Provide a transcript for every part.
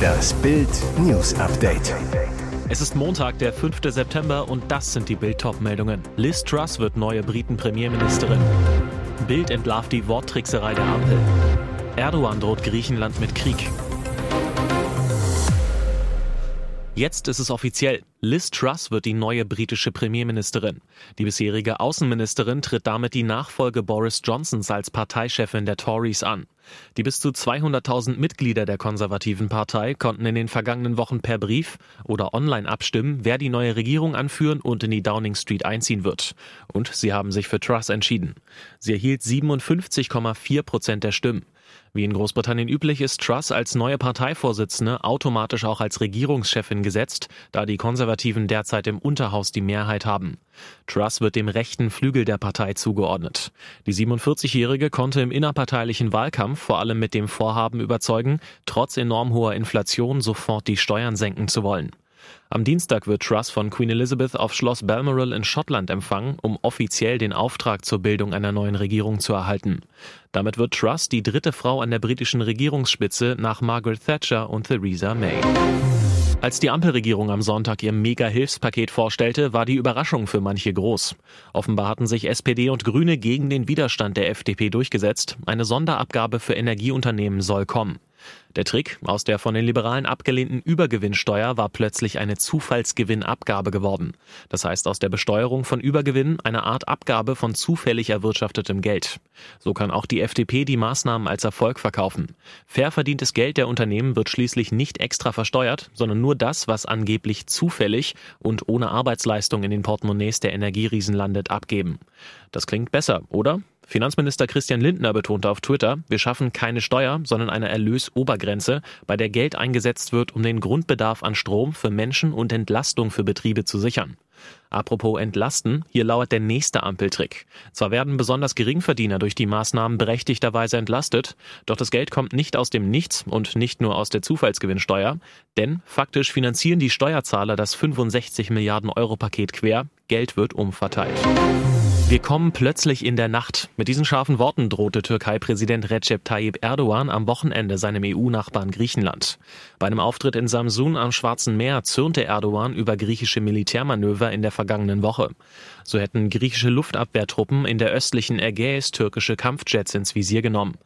Das Bild News Update. Es ist Montag, der 5. September und das sind die Bild-Top-Meldungen. Liz Truss wird neue Briten-Premierministerin. Bild entlarvt die Worttrickserei der Ampel. Erdogan droht Griechenland mit Krieg. Jetzt ist es offiziell. Liz Truss wird die neue britische Premierministerin. Die bisherige Außenministerin tritt damit die Nachfolge Boris Johnsons als Parteichefin der Tories an. Die bis zu 200.000 Mitglieder der konservativen Partei konnten in den vergangenen Wochen per Brief oder online abstimmen, wer die neue Regierung anführen und in die Downing Street einziehen wird. Und sie haben sich für Truss entschieden. Sie erhielt 57,4 Prozent der Stimmen. Wie in Großbritannien üblich ist Truss als neue Parteivorsitzende automatisch auch als Regierungschefin gesetzt, da die Konservativen derzeit im Unterhaus die Mehrheit haben. Truss wird dem rechten Flügel der Partei zugeordnet. Die 47-Jährige konnte im innerparteilichen Wahlkampf vor allem mit dem Vorhaben überzeugen, trotz enorm hoher Inflation sofort die Steuern senken zu wollen. Am Dienstag wird Truss von Queen Elizabeth auf Schloss Balmoral in Schottland empfangen, um offiziell den Auftrag zur Bildung einer neuen Regierung zu erhalten. Damit wird Truss die dritte Frau an der britischen Regierungsspitze nach Margaret Thatcher und Theresa May. Als die Ampelregierung am Sonntag ihr Mega-Hilfspaket vorstellte, war die Überraschung für manche groß. Offenbar hatten sich SPD und Grüne gegen den Widerstand der FDP durchgesetzt. Eine Sonderabgabe für Energieunternehmen soll kommen. Der Trick aus der von den Liberalen abgelehnten Übergewinnsteuer war plötzlich eine Zufallsgewinnabgabe geworden. Das heißt aus der Besteuerung von Übergewinn eine Art Abgabe von zufällig erwirtschaftetem Geld. So kann auch die FDP die Maßnahmen als Erfolg verkaufen. Fair verdientes Geld der Unternehmen wird schließlich nicht extra versteuert, sondern nur das, was angeblich zufällig und ohne Arbeitsleistung in den Portemonnaies der Energieriesen landet, abgeben. Das klingt besser, oder? Finanzminister Christian Lindner betonte auf Twitter, wir schaffen keine Steuer, sondern eine Erlösobergrenze, bei der Geld eingesetzt wird, um den Grundbedarf an Strom für Menschen und Entlastung für Betriebe zu sichern. Apropos entlasten, hier lauert der nächste Ampeltrick. Zwar werden besonders Geringverdiener durch die Maßnahmen berechtigterweise entlastet, doch das Geld kommt nicht aus dem Nichts und nicht nur aus der Zufallsgewinnsteuer, denn faktisch finanzieren die Steuerzahler das 65 Milliarden Euro Paket quer, Geld wird umverteilt. Wir kommen plötzlich in der Nacht. Mit diesen scharfen Worten drohte Türkei-Präsident Recep Tayyip Erdogan am Wochenende seinem EU-Nachbarn Griechenland. Bei einem Auftritt in Samsun am Schwarzen Meer zürnte Erdogan über griechische Militärmanöver in der vergangenen Woche. So hätten griechische Luftabwehrtruppen in der östlichen Ägäis türkische Kampfjets ins Visier genommen.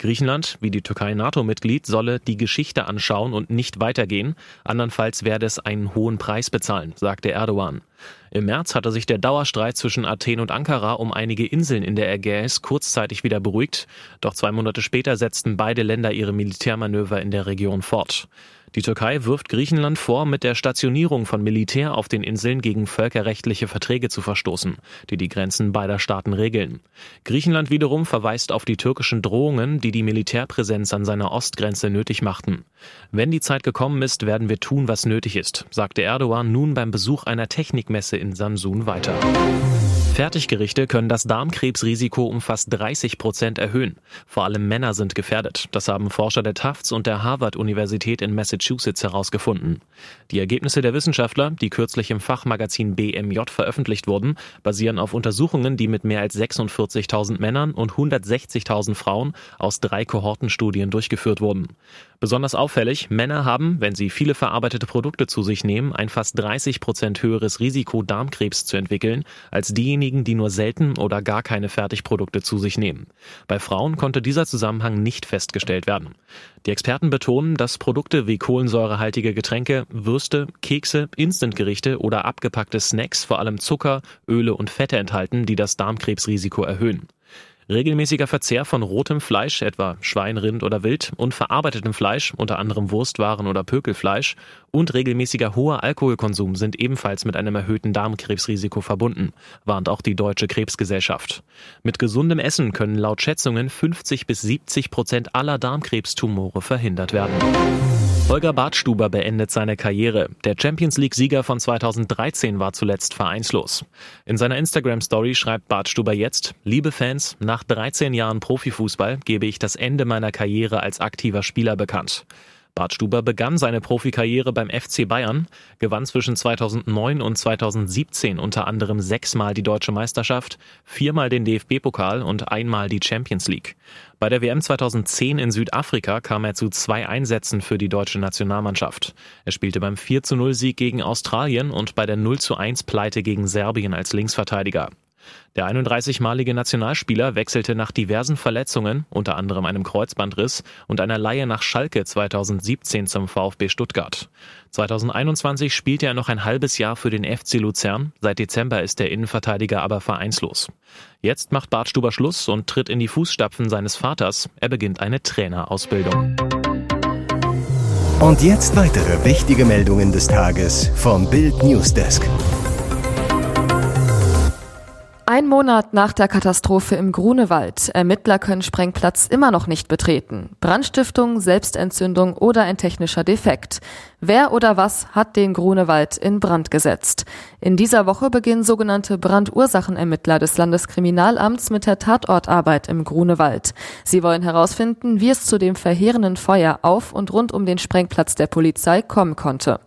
Griechenland, wie die Türkei NATO-Mitglied, solle die Geschichte anschauen und nicht weitergehen, andernfalls werde es einen hohen Preis bezahlen, sagte Erdogan. Im März hatte sich der Dauerstreit zwischen Athen und Ankara um einige Inseln in der Ägäis kurzzeitig wieder beruhigt, doch zwei Monate später setzten beide Länder ihre Militärmanöver in der Region fort. Die Türkei wirft Griechenland vor, mit der Stationierung von Militär auf den Inseln gegen völkerrechtliche Verträge zu verstoßen, die die Grenzen beider Staaten regeln. Griechenland wiederum verweist auf die türkischen Drohungen, die die Militärpräsenz an seiner Ostgrenze nötig machten. Wenn die Zeit gekommen ist, werden wir tun, was nötig ist, sagte Erdogan nun beim Besuch einer Technikmesse in Samsun weiter. Fertiggerichte können das Darmkrebsrisiko um fast 30 Prozent erhöhen. Vor allem Männer sind gefährdet. Das haben Forscher der Tufts und der Harvard-Universität in Massachusetts herausgefunden. Die Ergebnisse der Wissenschaftler, die kürzlich im Fachmagazin BMJ veröffentlicht wurden, basieren auf Untersuchungen, die mit mehr als 46.000 Männern und 160.000 Frauen aus drei Kohortenstudien durchgeführt wurden. Besonders auffällig, Männer haben, wenn sie viele verarbeitete Produkte zu sich nehmen, ein fast 30 Prozent höheres Risiko, Darmkrebs zu entwickeln, als diejenigen, diejenigen, die nur selten oder gar keine Fertigprodukte zu sich nehmen. Bei Frauen konnte dieser Zusammenhang nicht festgestellt werden. Die Experten betonen, dass Produkte wie kohlensäurehaltige Getränke, Würste, Kekse, Instantgerichte oder abgepackte Snacks vor allem Zucker, Öle und Fette enthalten, die das Darmkrebsrisiko erhöhen. Regelmäßiger Verzehr von rotem Fleisch, etwa Schwein, Rind oder Wild, und verarbeitetem Fleisch, unter anderem Wurstwaren oder Pökelfleisch, und regelmäßiger hoher Alkoholkonsum sind ebenfalls mit einem erhöhten Darmkrebsrisiko verbunden, warnt auch die Deutsche Krebsgesellschaft. Mit gesundem Essen können laut Schätzungen 50 bis 70 Prozent aller Darmkrebstumore verhindert werden. Holger Bartstuber beendet seine Karriere. Der Champions League-Sieger von 2013 war zuletzt vereinslos. In seiner Instagram-Story schreibt Bartstuber jetzt, liebe Fans, nach 13 Jahren Profifußball gebe ich das Ende meiner Karriere als aktiver Spieler bekannt. Bart Stuber begann seine Profikarriere beim FC Bayern, gewann zwischen 2009 und 2017 unter anderem sechsmal die deutsche Meisterschaft, viermal den DFB-Pokal und einmal die Champions League. Bei der WM 2010 in Südafrika kam er zu zwei Einsätzen für die deutsche Nationalmannschaft. Er spielte beim 4 0 Sieg gegen Australien und bei der 0 1 Pleite gegen Serbien als Linksverteidiger. Der 31-malige Nationalspieler wechselte nach diversen Verletzungen, unter anderem einem Kreuzbandriss und einer Leihe nach Schalke 2017 zum VfB Stuttgart. 2021 spielte er noch ein halbes Jahr für den FC Luzern. Seit Dezember ist der Innenverteidiger aber vereinslos. Jetzt macht Bart Stuber Schluss und tritt in die Fußstapfen seines Vaters. Er beginnt eine Trainerausbildung. Und jetzt weitere wichtige Meldungen des Tages vom Bild Newsdesk. Ein Monat nach der Katastrophe im Grunewald. Ermittler können Sprengplatz immer noch nicht betreten. Brandstiftung, Selbstentzündung oder ein technischer Defekt. Wer oder was hat den Grunewald in Brand gesetzt? In dieser Woche beginnen sogenannte Brandursachenermittler des Landeskriminalamts mit der Tatortarbeit im Grunewald. Sie wollen herausfinden, wie es zu dem verheerenden Feuer auf und rund um den Sprengplatz der Polizei kommen konnte.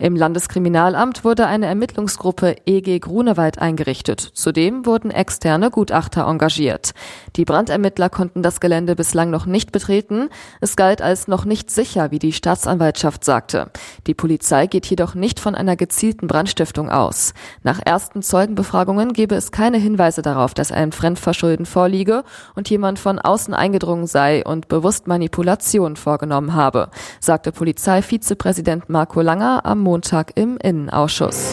Im Landeskriminalamt wurde eine Ermittlungsgruppe EG Grunewald eingerichtet. Zudem wurden externe Gutachter engagiert. Die Brandermittler konnten das Gelände bislang noch nicht betreten. Es galt als noch nicht sicher, wie die Staatsanwaltschaft sagte. Die Polizei geht jedoch nicht von einer gezielten Brandstiftung aus. Nach ersten Zeugenbefragungen gebe es keine Hinweise darauf, dass ein Fremdverschulden vorliege und jemand von außen eingedrungen sei und bewusst Manipulation vorgenommen habe, sagte Polizeivizepräsident Marco Langer am Montag im Innenausschuss.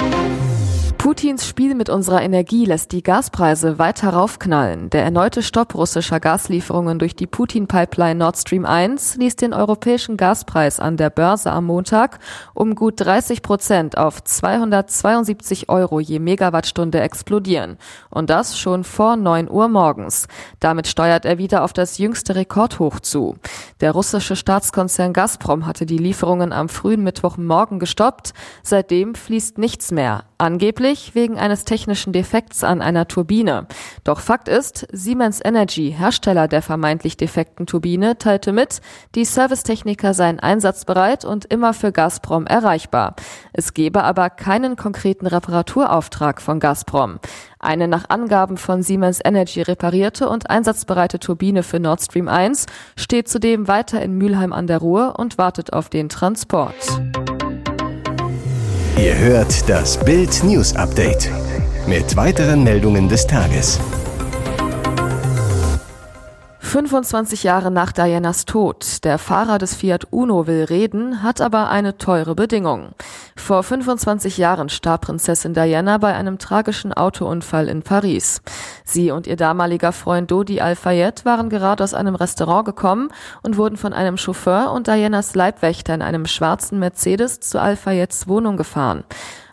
Putins Spiel mit unserer Energie lässt die Gaspreise weiter raufknallen. Der erneute Stopp russischer Gaslieferungen durch die Putin-Pipeline Nord Stream 1 ließ den europäischen Gaspreis an der Börse am Montag um gut 30 Prozent auf 272 Euro je Megawattstunde explodieren. Und das schon vor 9 Uhr morgens. Damit steuert er wieder auf das jüngste Rekordhoch zu. Der russische Staatskonzern Gazprom hatte die Lieferungen am frühen Mittwochmorgen gestoppt. Seitdem fließt nichts mehr. Angeblich wegen eines technischen Defekts an einer Turbine. Doch Fakt ist, Siemens Energy, Hersteller der vermeintlich defekten Turbine, teilte mit, die Servicetechniker seien einsatzbereit und immer für Gazprom erreichbar. Es gebe aber keinen konkreten Reparaturauftrag von Gazprom. Eine nach Angaben von Siemens Energy reparierte und einsatzbereite Turbine für Nord Stream 1 steht zudem weiter in Mülheim an der Ruhr und wartet auf den Transport. Ihr hört das Bild News Update mit weiteren Meldungen des Tages. 25 Jahre nach Dianas Tod. Der Fahrer des Fiat Uno will reden, hat aber eine teure Bedingung. Vor 25 Jahren starb Prinzessin Diana bei einem tragischen Autounfall in Paris. Sie und ihr damaliger Freund Dodi Al-Fayed waren gerade aus einem Restaurant gekommen und wurden von einem Chauffeur und Dianas Leibwächter in einem schwarzen Mercedes zu Al-Fayeds Wohnung gefahren.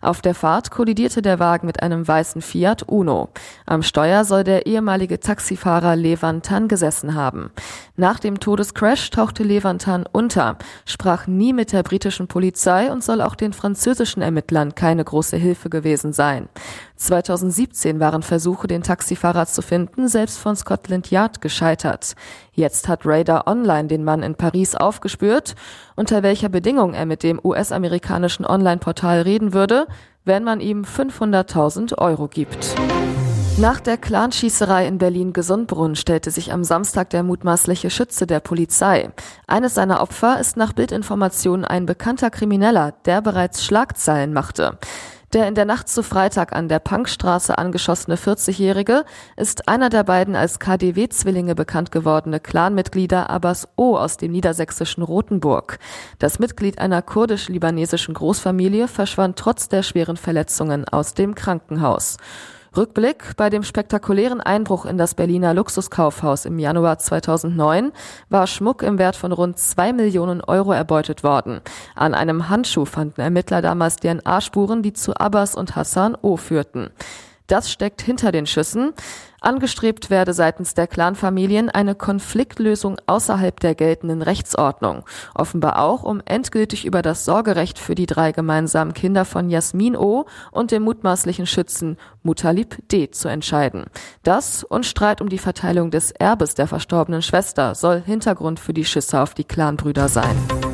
Auf der Fahrt kollidierte der Wagen mit einem weißen Fiat Uno. Am Steuer soll der ehemalige Taxifahrer Levantan gesessen haben. Nach dem Todescrash tauchte Levantan unter, sprach nie mit der britischen Polizei und soll auch den französischen Ermittlern keine große Hilfe gewesen sein. 2017 waren Versuche, den Taxifahrer zu finden, selbst von Scotland Yard gescheitert. Jetzt hat Radar Online den Mann in Paris aufgespürt. Unter welcher Bedingung er mit dem US-amerikanischen Online-Portal reden würde, wenn man ihm 500.000 Euro gibt. Nach der Clanschießerei in Berlin-Gesundbrunn stellte sich am Samstag der mutmaßliche Schütze der Polizei. Eines seiner Opfer ist nach Bildinformationen ein bekannter Krimineller, der bereits Schlagzeilen machte. Der in der Nacht zu Freitag an der Punkstraße angeschossene 40-Jährige ist einer der beiden als KDW-Zwillinge bekannt gewordene Clanmitglieder Abbas O aus dem niedersächsischen Rothenburg. Das Mitglied einer kurdisch-libanesischen Großfamilie verschwand trotz der schweren Verletzungen aus dem Krankenhaus. Rückblick bei dem spektakulären Einbruch in das Berliner Luxuskaufhaus im Januar 2009 war Schmuck im Wert von rund zwei Millionen Euro erbeutet worden. An einem Handschuh fanden Ermittler damals DNA-Spuren, die zu Abbas und Hassan O führten. Das steckt hinter den Schüssen. Angestrebt werde seitens der Clanfamilien eine Konfliktlösung außerhalb der geltenden Rechtsordnung. Offenbar auch, um endgültig über das Sorgerecht für die drei gemeinsamen Kinder von Jasmin O. und dem mutmaßlichen Schützen Mutalib D. zu entscheiden. Das und Streit um die Verteilung des Erbes der verstorbenen Schwester soll Hintergrund für die Schüsse auf die Clanbrüder sein.